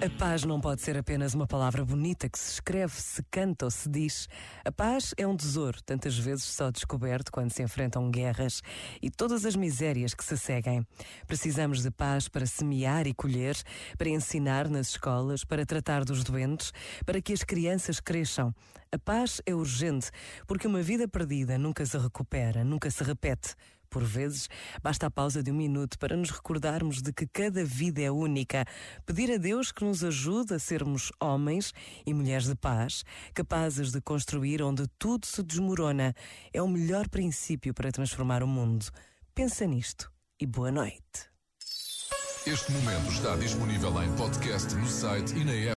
A paz não pode ser apenas uma palavra bonita que se escreve, se canta ou se diz. A paz é um tesouro, tantas vezes só descoberto quando se enfrentam guerras e todas as misérias que se seguem. Precisamos de paz para semear e colher, para ensinar nas escolas, para tratar dos doentes, para que as crianças cresçam. A paz é urgente, porque uma vida perdida nunca se recupera, nunca se repete. Por vezes, basta a pausa de um minuto para nos recordarmos de que cada vida é única. Pedir a Deus que nos ajude a sermos homens e mulheres de paz, capazes de construir onde tudo se desmorona, é o melhor princípio para transformar o mundo. Pensa nisto e boa noite. Este momento está disponível em podcast no site e na app.